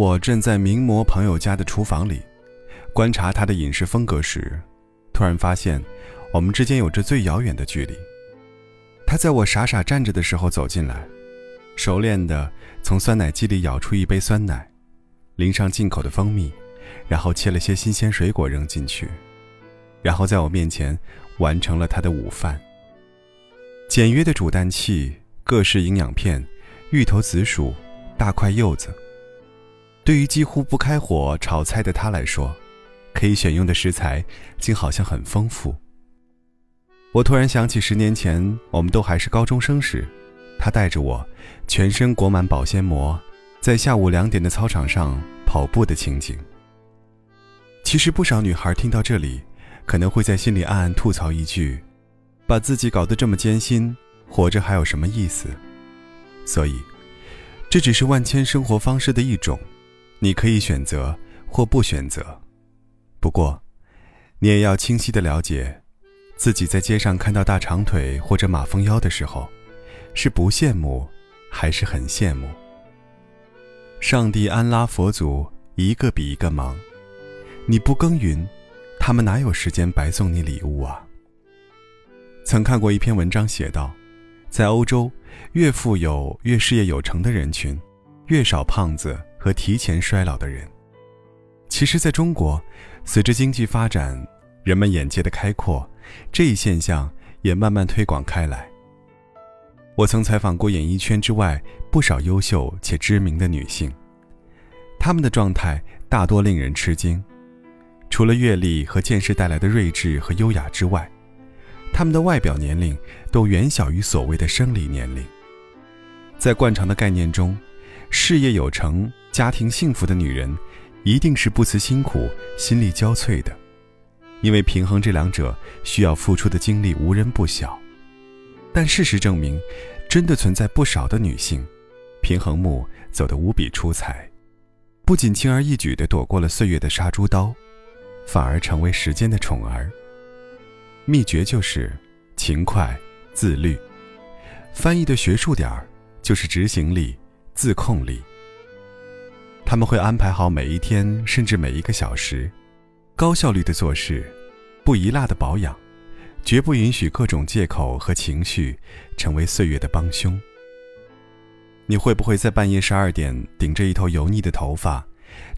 我正在名模朋友家的厨房里，观察他的饮食风格时，突然发现，我们之间有着最遥远的距离。他在我傻傻站着的时候走进来，熟练地从酸奶机里舀出一杯酸奶，淋上进口的蜂蜜，然后切了些新鲜水果扔进去，然后在我面前完成了他的午饭。简约的煮蛋器，各式营养片，芋头、紫薯，大块柚子。对于几乎不开火炒菜的他来说，可以选用的食材竟好像很丰富。我突然想起十年前我们都还是高中生时，他带着我，全身裹满保鲜膜，在下午两点的操场上跑步的情景。其实不少女孩听到这里，可能会在心里暗暗吐槽一句：“把自己搞得这么艰辛，活着还有什么意思？”所以，这只是万千生活方式的一种。你可以选择或不选择，不过，你也要清晰的了解，自己在街上看到大长腿或者马蜂腰的时候，是不羡慕，还是很羡慕。上帝安拉佛祖一个比一个忙，你不耕耘，他们哪有时间白送你礼物啊？曾看过一篇文章写道，在欧洲，越富有、越事业有成的人群，越少胖子。和提前衰老的人，其实，在中国，随着经济发展，人们眼界的开阔，这一现象也慢慢推广开来。我曾采访过演艺圈之外不少优秀且知名的女性，她们的状态大多令人吃惊。除了阅历和见识带来的睿智和优雅之外，她们的外表年龄都远小于所谓的生理年龄。在惯常的概念中，事业有成。家庭幸福的女人，一定是不辞辛苦、心力交瘁的，因为平衡这两者需要付出的精力无人不晓。但事实证明，真的存在不少的女性，平衡木走得无比出彩，不仅轻而易举地躲过了岁月的杀猪刀，反而成为时间的宠儿。秘诀就是勤快、自律，翻译的学术点儿就是执行力、自控力。他们会安排好每一天，甚至每一个小时，高效率的做事，不遗落的保养，绝不允许各种借口和情绪成为岁月的帮凶。你会不会在半夜十二点，顶着一头油腻的头发，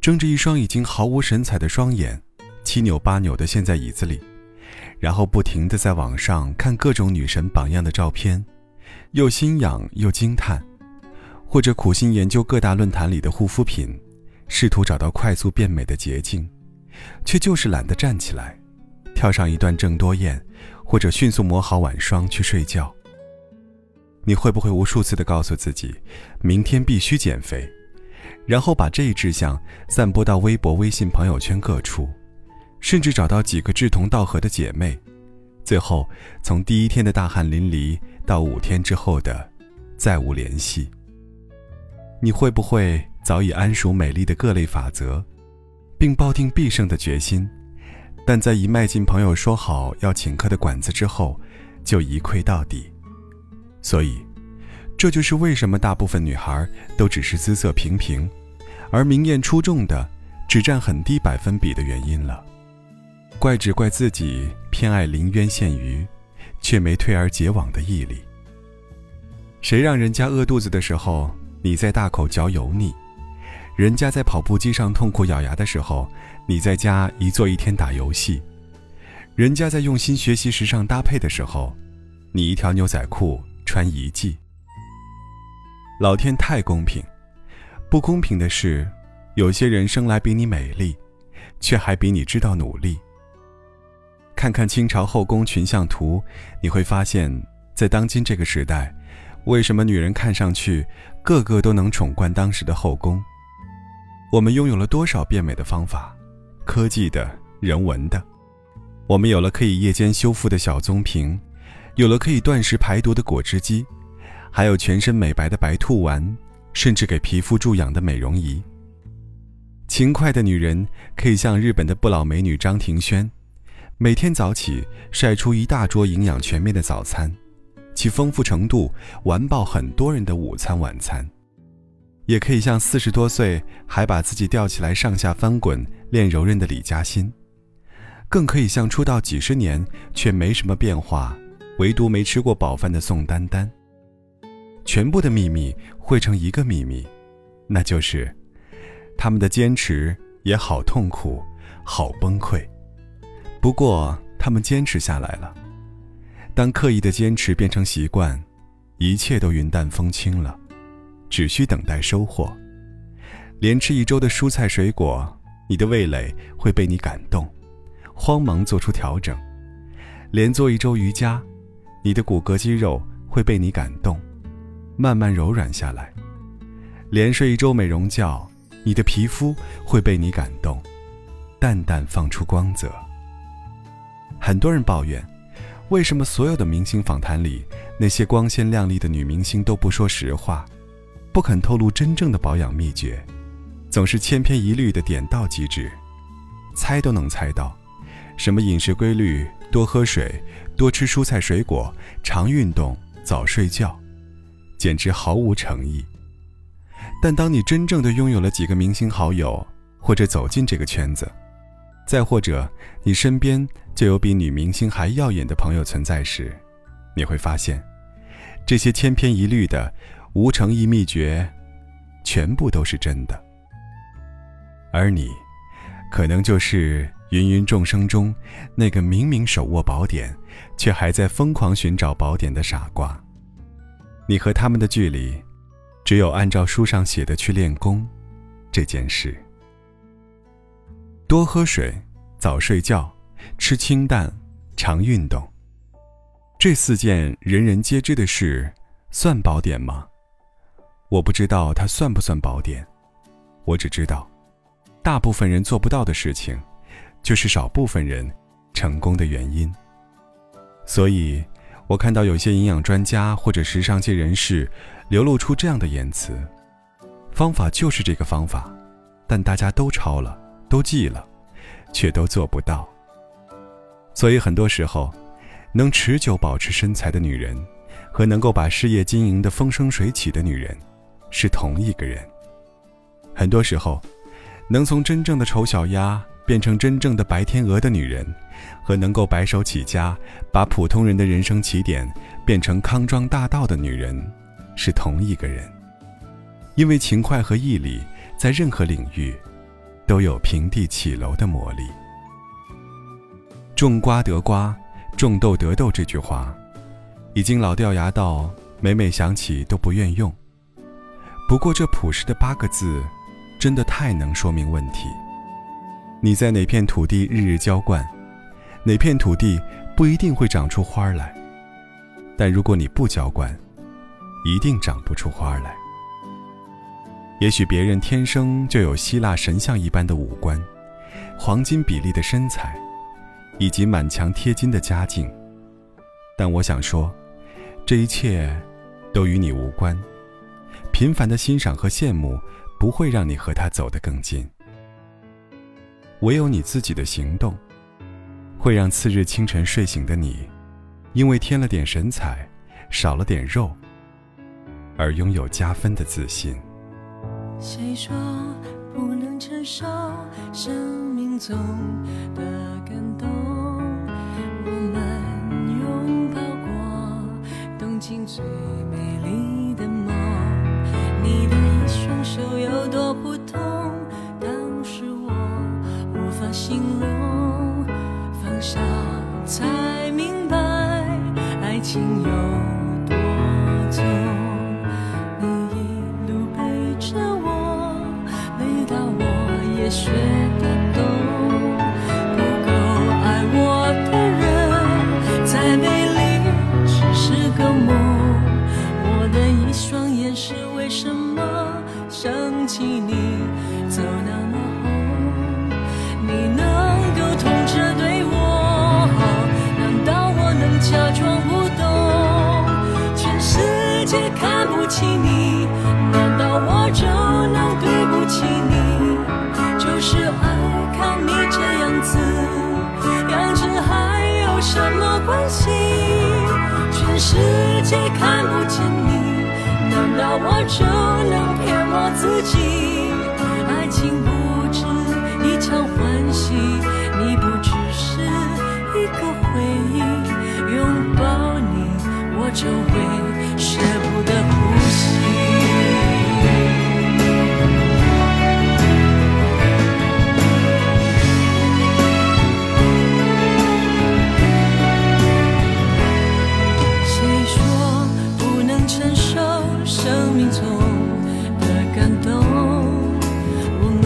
睁着一双已经毫无神采的双眼，七扭八扭地陷在椅子里，然后不停地在网上看各种女神榜样的照片，又心痒又惊叹？或者苦心研究各大论坛里的护肤品，试图找到快速变美的捷径，却就是懒得站起来，跳上一段郑多燕，或者迅速抹好晚霜去睡觉。你会不会无数次的告诉自己，明天必须减肥，然后把这一志向散播到微博、微信朋友圈各处，甚至找到几个志同道合的姐妹，最后从第一天的大汗淋漓到五天之后的再无联系。你会不会早已谙熟美丽的各类法则，并抱定必胜的决心，但在一迈进朋友说好要请客的馆子之后，就一溃到底？所以，这就是为什么大部分女孩都只是姿色平平，而明艳出众的只占很低百分比的原因了。怪只怪自己偏爱临渊羡鱼，却没退而结网的毅力。谁让人家饿肚子的时候？你在大口嚼油腻，人家在跑步机上痛苦咬牙的时候，你在家一坐一天打游戏；人家在用心学习时尚搭配的时候，你一条牛仔裤穿一季。老天太公平，不公平的是，有些人生来比你美丽，却还比你知道努力。看看清朝后宫群像图，你会发现在当今这个时代。为什么女人看上去个个都能宠冠当时的后宫？我们拥有了多少变美的方法，科技的、人文的。我们有了可以夜间修复的小棕瓶，有了可以断食排毒的果汁机，还有全身美白的白兔丸，甚至给皮肤注氧的美容仪。勤快的女人可以像日本的不老美女张庭轩，每天早起晒出一大桌营养全面的早餐。其丰富程度完爆很多人的午餐晚餐。也可以像四十多岁还把自己吊起来上下翻滚练柔韧的李嘉欣，更可以像出道几十年却没什么变化，唯独没吃过饱饭的宋丹丹。全部的秘密汇成一个秘密，那就是，他们的坚持也好痛苦，好崩溃。不过他们坚持下来了。当刻意的坚持变成习惯，一切都云淡风轻了。只需等待收获，连吃一周的蔬菜水果，你的味蕾会被你感动，慌忙做出调整；连做一周瑜伽，你的骨骼肌肉会被你感动，慢慢柔软下来；连睡一周美容觉，你的皮肤会被你感动，淡淡放出光泽。很多人抱怨，为什么所有的明星访谈里，那些光鲜亮丽的女明星都不说实话？不肯透露真正的保养秘诀，总是千篇一律的点到即止，猜都能猜到，什么饮食规律、多喝水、多吃蔬菜水果、常运动、早睡觉，简直毫无诚意。但当你真正的拥有了几个明星好友，或者走进这个圈子，再或者你身边就有比女明星还耀眼的朋友存在时，你会发现，这些千篇一律的。无诚意秘诀，全部都是真的。而你，可能就是芸芸众生中那个明明手握宝典，却还在疯狂寻找宝典的傻瓜。你和他们的距离，只有按照书上写的去练功这件事。多喝水，早睡觉，吃清淡，常运动，这四件人人皆知的事，算宝典吗？我不知道它算不算宝典，我只知道，大部分人做不到的事情，就是少部分人成功的原因。所以，我看到有些营养专家或者时尚界人士流露出这样的言辞：方法就是这个方法，但大家都抄了，都记了，却都做不到。所以，很多时候，能持久保持身材的女人，和能够把事业经营的风生水起的女人。是同一个人。很多时候，能从真正的丑小鸭变成真正的白天鹅的女人，和能够白手起家把普通人的人生起点变成康庄大道的女人，是同一个人。因为勤快和毅力，在任何领域，都有平地起楼的魔力。种瓜得瓜，种豆得豆这句话，已经老掉牙到每每想起都不愿用。不过，这朴实的八个字，真的太能说明问题。你在哪片土地日日浇灌，哪片土地不一定会长出花来。但如果你不浇灌，一定长不出花来。也许别人天生就有希腊神像一般的五官，黄金比例的身材，以及满墙贴金的家境，但我想说，这一切都与你无关。频繁的欣赏和羡慕，不会让你和他走得更近。唯有你自己的行动，会让次日清晨睡醒的你，因为添了点神采，少了点肉，而拥有加分的自信。谁说不能承受生命中的感动？我们拥抱过东京最美丽的梦。你的双手有多普通，当时我无法形容，放下才明白爱情有学得懂。不够爱我的人，再美丽只是个梦。我的一双眼是。为什么想起你走那么红？你能够痛着对我好，难道我能假装不懂？全世界看不起你，难道我就难道？我就能骗我自己？爱情不止一场欢喜，你不只是一个回忆。拥抱你，我就会中的感动？我们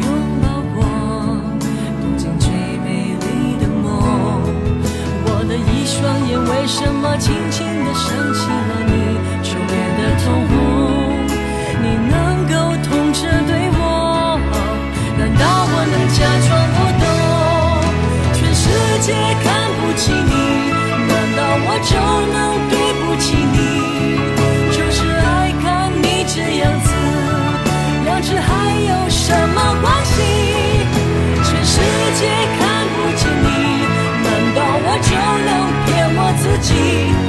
拥抱过东京最美丽的梦。我的一双眼为什么轻轻地想起了你初恋的通红？你能够痛着对我，难道我能假装不懂？全世界情。